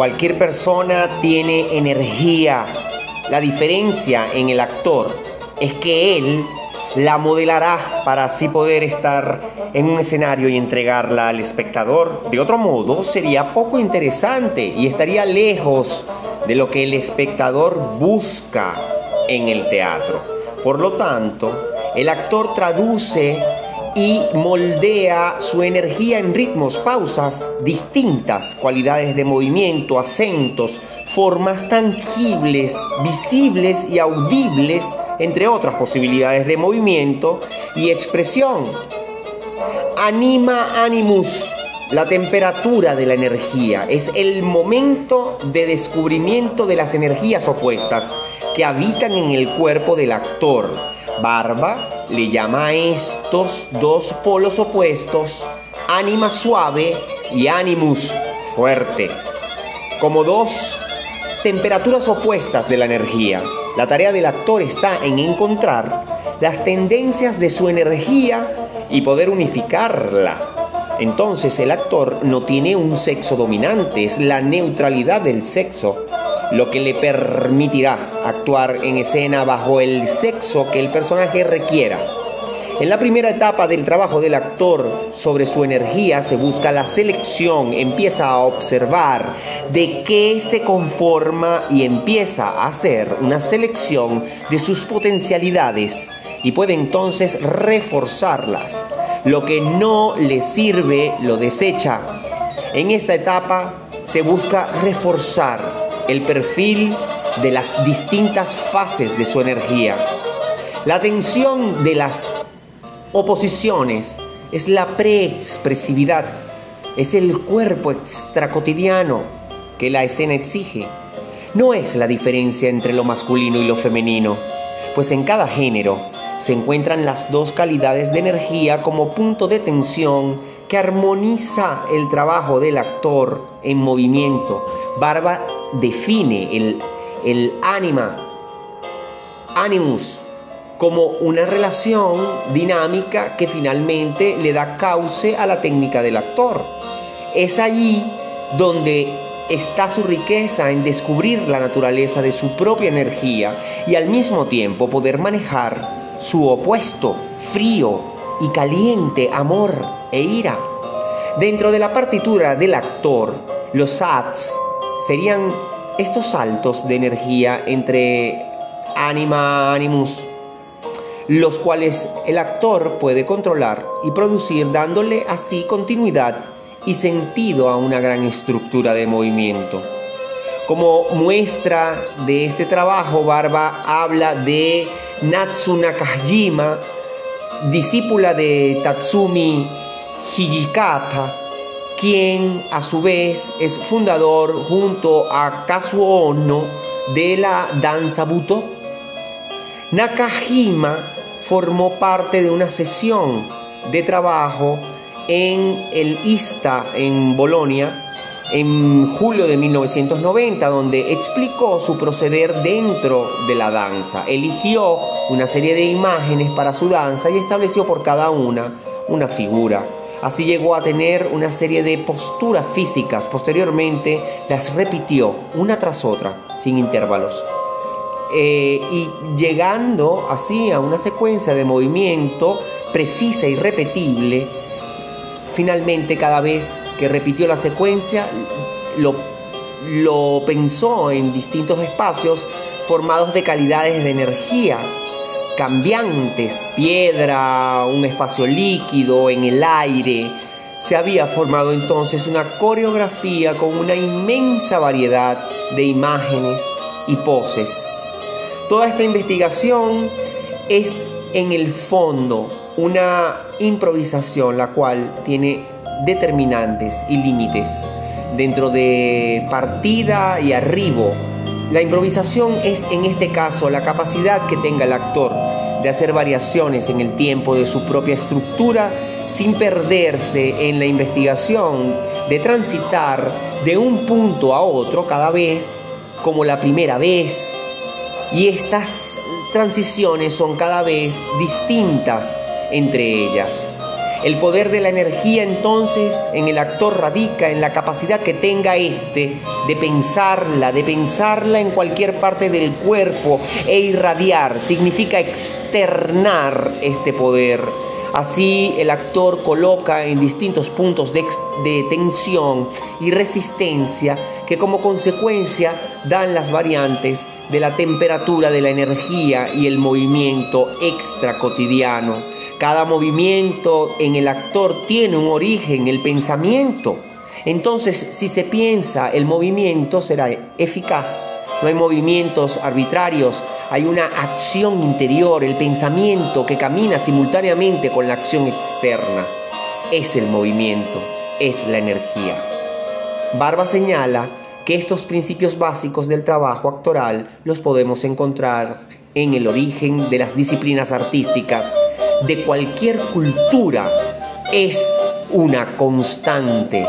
Cualquier persona tiene energía. La diferencia en el actor es que él la modelará para así poder estar en un escenario y entregarla al espectador. De otro modo, sería poco interesante y estaría lejos de lo que el espectador busca en el teatro. Por lo tanto, el actor traduce y moldea su energía en ritmos, pausas distintas, cualidades de movimiento, acentos, formas tangibles, visibles y audibles, entre otras posibilidades de movimiento y expresión. Anima animus, la temperatura de la energía, es el momento de descubrimiento de las energías opuestas que habitan en el cuerpo del actor. Barba le llama a estos dos polos opuestos ánima suave y animus fuerte, como dos temperaturas opuestas de la energía. La tarea del actor está en encontrar las tendencias de su energía y poder unificarla. Entonces el actor no tiene un sexo dominante, es la neutralidad del sexo lo que le permitirá actuar en escena bajo el sexo que el personaje requiera. En la primera etapa del trabajo del actor sobre su energía se busca la selección, empieza a observar de qué se conforma y empieza a hacer una selección de sus potencialidades y puede entonces reforzarlas. Lo que no le sirve lo desecha. En esta etapa se busca reforzar el perfil de las distintas fases de su energía. La tensión de las oposiciones es la preexpresividad, es el cuerpo extracotidiano que la escena exige. No es la diferencia entre lo masculino y lo femenino, pues en cada género se encuentran las dos calidades de energía como punto de tensión que armoniza el trabajo del actor en movimiento. Barba define el, el anima, animus, como una relación dinámica que finalmente le da cauce a la técnica del actor. Es allí donde está su riqueza en descubrir la naturaleza de su propia energía y al mismo tiempo poder manejar su opuesto, frío y caliente amor e ira. Dentro de la partitura del actor, los sats serían estos saltos de energía entre anima, animus, los cuales el actor puede controlar y producir dándole así continuidad y sentido a una gran estructura de movimiento. Como muestra de este trabajo, Barba habla de Natsu Nakajima, discípula de Tatsumi Hijikata, quien a su vez es fundador junto a Kazuo Ono de la danza Buto. Nakajima formó parte de una sesión de trabajo en el ISTA en Bolonia en julio de 1990, donde explicó su proceder dentro de la danza. Eligió una serie de imágenes para su danza y estableció por cada una una figura. Así llegó a tener una serie de posturas físicas. Posteriormente las repitió una tras otra, sin intervalos. Eh, y llegando así a una secuencia de movimiento precisa y repetible, finalmente cada vez que repitió la secuencia lo, lo pensó en distintos espacios formados de calidades de energía cambiantes, piedra, un espacio líquido, en el aire. Se había formado entonces una coreografía con una inmensa variedad de imágenes y poses. Toda esta investigación es en el fondo una improvisación la cual tiene determinantes y límites dentro de partida y arribo. La improvisación es en este caso la capacidad que tenga el actor de hacer variaciones en el tiempo de su propia estructura sin perderse en la investigación, de transitar de un punto a otro cada vez como la primera vez y estas transiciones son cada vez distintas entre ellas. El poder de la energía entonces en el actor radica en la capacidad que tenga éste de pensarla, de pensarla en cualquier parte del cuerpo e irradiar. Significa externar este poder. Así el actor coloca en distintos puntos de, de, tensión y resistencia que como consecuencia dan las variantes de la temperatura de la energía y el movimiento extra cotidiano. Cada movimiento en el actor tiene un origen, el pensamiento. Entonces, si se piensa, el movimiento será eficaz. No hay movimientos arbitrarios, hay una acción interior, el pensamiento que camina simultáneamente con la acción externa. Es el movimiento, es la energía. Barba señala que estos principios básicos del trabajo actoral los podemos encontrar en el origen de las disciplinas artísticas de cualquier cultura es una constante